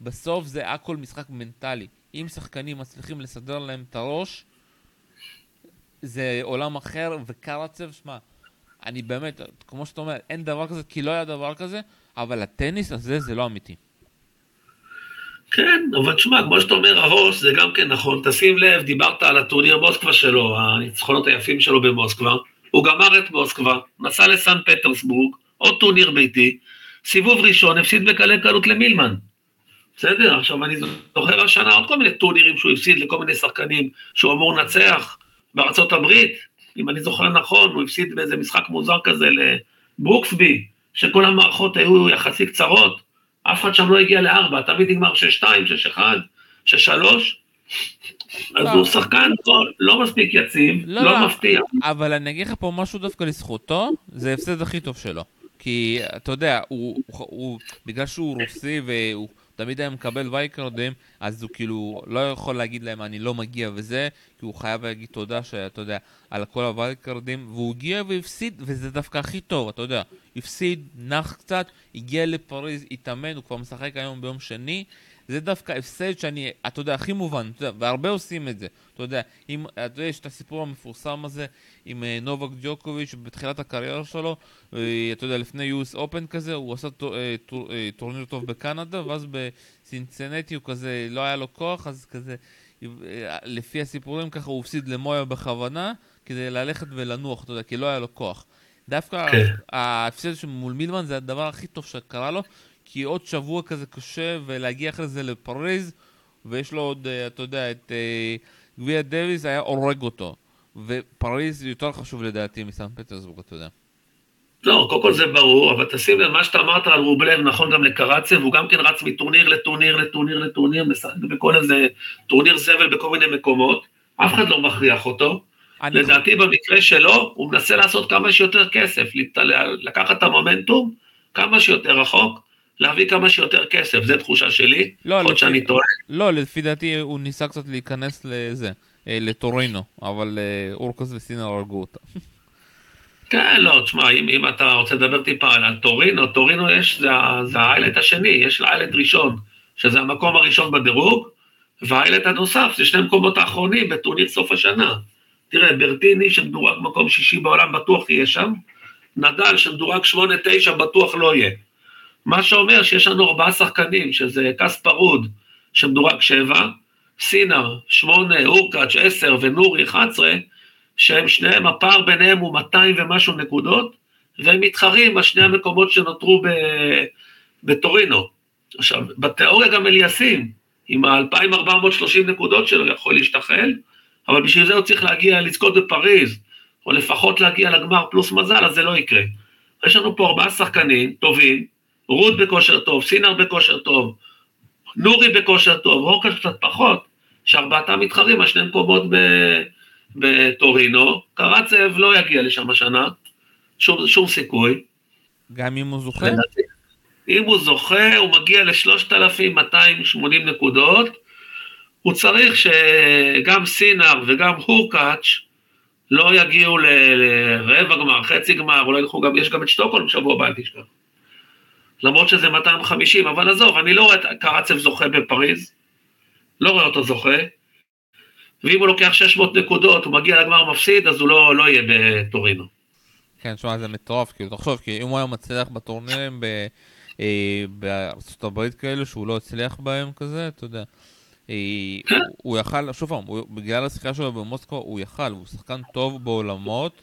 בסוף זה הכל משחק מנטלי. אם שחקנים מצליחים לסדר להם את הראש, זה עולם אחר, וקרצב, שמע, אני באמת, כמו שאתה אומר, אין דבר כזה, כי לא היה דבר כזה, אבל הטניס הזה זה לא אמיתי. כן, אבל תשמע, כמו שאתה אומר, הראש זה גם כן נכון. תשים לב, דיברת על הטורניר מוסקבה שלו, הניצחונות היפים שלו במוסקבה. הוא גמר את מוסקבה, נסע לסן פטרסבורג, עוד טורניר ביתי, סיבוב ראשון, הפסיד בקלי קלות למילמן. בסדר, עכשיו אני זוכר השנה עוד כל מיני טורנירים שהוא הפסיד לכל מיני שחקנים שהוא אמור לנצח בארצות הברית, אם אני זוכר נכון, הוא הפסיד באיזה משחק מוזר כזה לברוקסבי, שכל המערכות היו יחסית קצרות, אף אחד שם לא הגיע לארבע, תמיד נגמר שש שתיים, שש אחד, שש שלוש, אז לא. הוא שחקן לא, לא מספיק יציב, לא, לא, לא מפתיע. אבל אני אגיד לך פה משהו דווקא לזכותו, זה ההפסד הכי טוב שלו. כי אתה יודע, הוא, הוא, הוא, בגלל שהוא רוסי והוא תמיד היה מקבל וייקרדים, אז הוא כאילו לא יכול להגיד להם אני לא מגיע וזה, כי הוא חייב להגיד תודה שאתה יודע, על כל הווייקרדים, והוא הגיע והפסיד, וזה דווקא הכי טוב, אתה יודע, הפסיד, נח קצת, הגיע לפריז, התאמן, הוא כבר משחק היום ביום שני, זה דווקא הפסד שאני, אתה יודע, הכי מובן, אתה יודע, והרבה עושים את זה. אתה יודע, אם, אתה יודע, יש את הסיפור המפורסם הזה עם uh, נובק ג'וקוביץ' בתחילת הקריירה שלו, uh, אתה יודע, לפני US Open כזה, הוא עשה טור, uh, טור, uh, טורניר טוב בקנדה, ואז בסינסנטי הוא כזה, לא היה לו כוח, אז כזה, uh, לפי הסיפורים ככה הוא הפסיד למויה בכוונה, כדי ללכת ולנוח, אתה יודע, כי לא היה לו כוח. דווקא. כן. ההפסד מול מילמן זה הדבר הכי טוב שקרה לו, כי עוד שבוע כזה קשה, ולהגיע אחרי זה לפריז, ויש לו עוד, אה, אתה יודע, את אה, גביע דוויס היה הורג אותו. ופריז יותר חשוב לדעתי מסן פטרסבורג, אתה יודע. לא, קודם כל זה ברור, אבל תשים לב, מה שאתה אמרת על רובלב נכון גם לקרצב, הוא גם כן רץ מטורניר לטורניר לטורניר לטורניר, משחק בכל איזה טורניר זבל בכל מיני מקומות, אף אחד לא מכריח אותו. לדעתי במקרה שלו, הוא מנסה לעשות כמה שיותר כסף, לקחת את המומנטום כמה שיותר רחוק, להביא כמה שיותר כסף, זו תחושה שלי, לא, עוד לפי, שאני טועה. לא, לפי דעתי הוא ניסה קצת להיכנס לזה, אה, לטורינו, אבל אה, אורקוס וסינר הרגו אותה. כן, לא, תשמע, אם, אם אתה רוצה לדבר טיפה על טורינו, טורינו יש, זה, זה האיילט השני, יש לאיילט ראשון, שזה המקום הראשון בדירוג, והאיילט הנוסף זה שני מקומות האחרונים בטורניר סוף השנה. תראה, ברטיני שמדורג מקום שישי בעולם בטוח יהיה שם, נדל שמדורג שמונה תשע בטוח לא יהיה. מה שאומר שיש לנו ארבעה שחקנים, שזה קספר רוד, שמדורג שבע, סינר, שמונה, אורקאץ', עשר ונורי, אחת עשרה, שהם שניהם, הפער ביניהם הוא 200 ומשהו נקודות, והם מתחרים על שני המקומות שנותרו ב, בטורינו. עכשיו, בתיאוריה גם אליאסים, עם ה-2430 נקודות שלו יכול להשתחל, אבל בשביל זה הוא צריך להגיע, לזכות בפריז, או לפחות להגיע לגמר פלוס מזל, אז זה לא יקרה. יש לנו פה ארבעה שחקנים טובים, רות בכושר טוב, סינר בכושר טוב, נורי בכושר טוב, הורקה קצת פחות, שארבעתם מתחרים על שני מקומות בטורינו, קרצב לא יגיע לשם השנה, שום, שום סיכוי. גם אם הוא זוכה? אם הוא זוכה, הוא מגיע ל-3,280 נקודות, הוא צריך שגם סינר וגם הורקאץ' לא יגיעו לרבע גמר, חצי גמר, אולי ילכו גם, יש גם את שטוקהולם בשבוע הבא, אל תשכח. למרות שזה 250, אבל עזוב, אני לא רואה את קרצב זוכה בפריז, לא רואה אותו זוכה, ואם הוא לוקח 600 נקודות, הוא מגיע לגמר מפסיד, אז הוא לא, לא יהיה בטורינו. כן, תשמע, זה מטורף, כאילו, תחשוב, כי אם הוא היה מצליח בטורנירים ב... אה, בארצות הברית כאלו, שהוא לא הצליח בהם כזה, אתה יודע. אה, כן. הוא יכל, שוב פעם, בגלל השיחה שלו במוסקו, הוא יכל, הוא שחקן טוב בעולמות,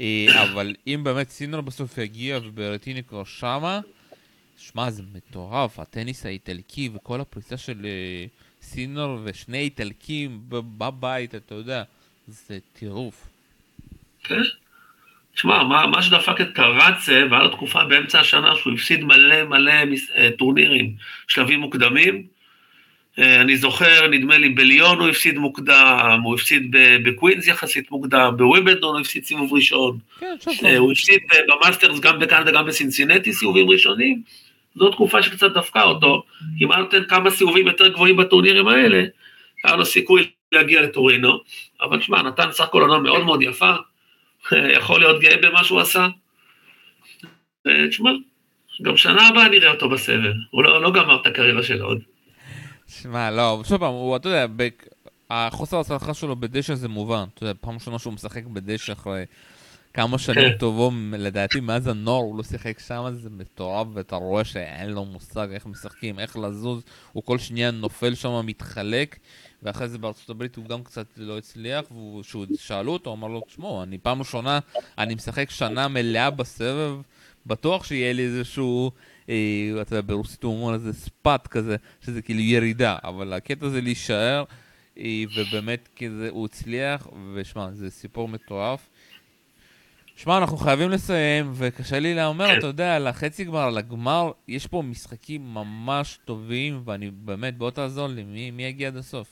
אה, אבל אם באמת סינר בסוף יגיע וברטיני כבר שמה, שמע, זה מטורף, הטניס האיטלקי וכל הפריסה של uh, סינור ושני איטלקים בבית, אתה יודע, זה טירוף. כן. שמע, מה, מה שדפק את קרצב, היה לו תקופה באמצע השנה שהוא הפסיד מלא מלא מס, אה, טורנירים, שלבים מוקדמים, אה, אני זוכר, נדמה לי בליון הוא הפסיד מוקדם, הוא הפסיד בקווינס יחסית מוקדם, בווימבלדון הוא הפסיד סיבוב ראשון. כן, אה, הוא הפסיד במאסטרס גם בקנדה, גם בסינסינטי סיבובים ראשונים. זו תקופה שקצת דפקה אותו, אם היה נותן כמה סיבובים יותר גבוהים בטורנירים האלה, היה לו סיכוי להגיע לטורינו, אבל שמע, נתן סך הכל עונה מאוד מאוד יפה, יכול להיות גאה במה שהוא עשה. תשמע, גם שנה הבאה נראה אותו בסבב, הוא לא, לא גמר את הקריירה שלו עוד. שמע, לא, שוב פעם, הוא, אתה יודע, החוסר הצלחה שלו בדשא זה מובן, אתה יודע, פעם ראשונה שהוא משחק בדשא אחרי כמה שנים כן. טובות, לדעתי מאז הנוער הוא לא שיחק שם, זה מטורף, ואתה רואה שאין לו מושג איך משחקים, איך לזוז, הוא כל שנייה נופל שם, מתחלק, ואחרי זה בארצות הברית הוא גם קצת לא הצליח, וכשהוא שאלו אותו, הוא אמר לו, תשמעו, אני פעם ראשונה, אני משחק שנה מלאה בסבב, בטוח שיהיה לי איזשהו, אה, אתה יודע, ברוסית הוא אומר איזה ספאט כזה, שזה כאילו ירידה, אבל הקטע זה להישאר, אה, ובאמת כזה הוא הצליח, ושמע, זה סיפור מטורף. שמע, אנחנו חייבים לסיים, וקשה לי להמר. אתה יודע, על החצי גמר, על הגמר, יש פה משחקים ממש טובים, ואני באמת, בוא תעזור לי, מי, מי יגיע עד הסוף?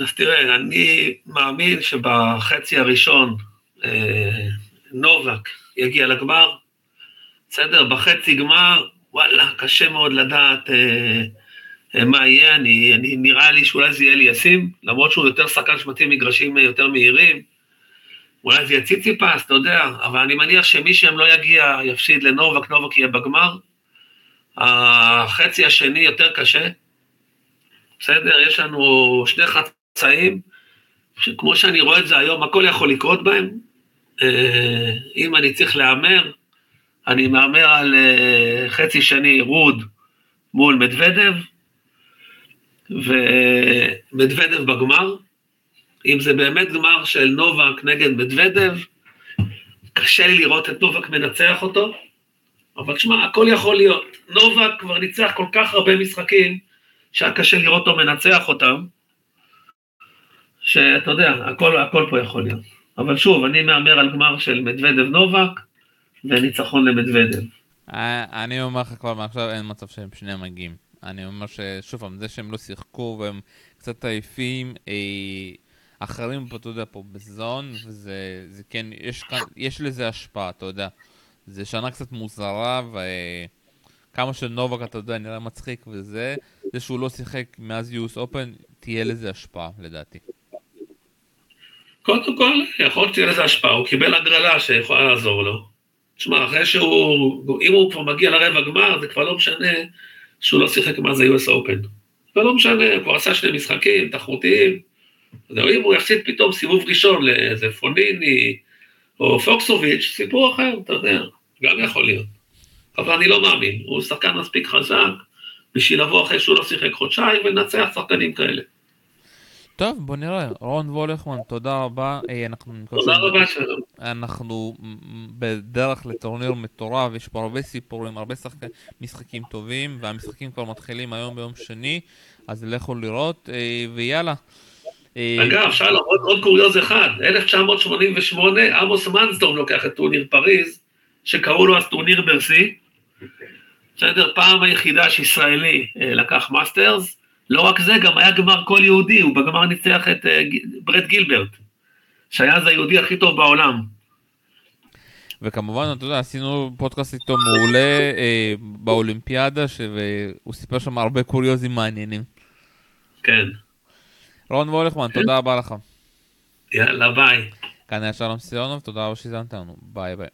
אז תראה, אני מאמין שבחצי הראשון אה, נובק יגיע לגמר, בסדר? בחצי גמר, וואלה, קשה מאוד לדעת אה, אה, מה יהיה, אני, אני, נראה לי שאולי זה יהיה לי ישים, למרות שהוא יותר שחקן שמתאים מגרשים יותר מהירים, אולי זה יהיה ציציפס, אתה יודע, אבל אני מניח שמי שהם לא יגיע יפסיד לנובק, נובק יהיה בגמר. החצי השני יותר קשה, בסדר? יש לנו שני חצאים, שכמו שאני רואה את זה היום, הכל יכול לקרות בהם. אה, אם אני צריך להמר, אני מהמר על uh, חצי שני רוד מול מדוודב, ומדוודב בגמר. אם זה באמת גמר של נובק נגד מדוודב, קשה לי לראות את נובק מנצח אותו, אבל תשמע, הכל יכול להיות. נובק כבר ניצח כל כך הרבה משחקים, שהיה קשה לראות אותו מנצח אותם, שאתה יודע, הכל, הכל פה יכול להיות. אבל שוב, אני מהמר על גמר של מדוודב נובק, וניצחון למדוודב. אה, אני אומר לך כבר מעכשיו אין מצב שהם שניהם מגיעים. אני אומר ששוב פעם, זה שהם לא שיחקו והם קצת עייפים, אה, אחרים פה, אתה יודע, פה בזון, וזה זה כן, יש, יש לזה השפעה, אתה יודע. זה שנה קצת מוזרה, וכמה שנובק, אתה יודע, נראה מצחיק וזה, זה שהוא לא שיחק מאז יוס אופן, תהיה לזה השפעה, לדעתי. קודם כל, יכול להיות שתהיה לזה השפעה, הוא קיבל הגרלה שיכולה לעזור לו. תשמע, אחרי שהוא, אם הוא כבר מגיע לרבע גמר, זה כבר לא משנה שהוא לא שיחק מאז ה-US Open. זה לא משנה, הוא כבר עשה שני משחקים תחרותיים. אם הוא יפסיד פתאום סיבוב ראשון לאיזה פוניני או פוקסוביץ', סיפור אחר, אתה יודע, גם יכול להיות. אבל אני לא מאמין, הוא שחקן מספיק חזק בשביל לבוא אחרי שהוא לא שיחק חודשיים ולנצח שחקנים כאלה. טוב, בוא נראה. רון וולכמן, תודה רבה. אה, אנחנו תודה רבה, שלום. אנחנו בדרך לטורניר מטורף, יש פה הרבה סיפורים, הרבה שחק... משחקים טובים, והמשחקים כבר מתחילים היום ביום שני, אז לכו לראות, אה, ויאללה. אה, אגב, שלום, עוד, עוד קוריוז אחד, 1988, עמוס מנסדורף לוקח את טורניר פריז, שקראו לו אז טורניר ברסי. בסדר, פעם היחידה שישראלי לקח מאסטרס, לא רק זה, גם היה גמר כל יהודי, הוא בגמר ניצח את אה, ברד גילברט, שהיה אז היהודי הכי טוב בעולם. וכמובן, אתה יודע, עשינו פודקאסט איתו מעולה אה, באולימפיאדה, והוא סיפר שם הרבה קוריוזים מעניינים. כן. רון וולכמן, כן. תודה רבה לך. יאללה, ביי. כאן היה שלום סיונוב, תודה רבה שהאזנת לנו. ביי ביי.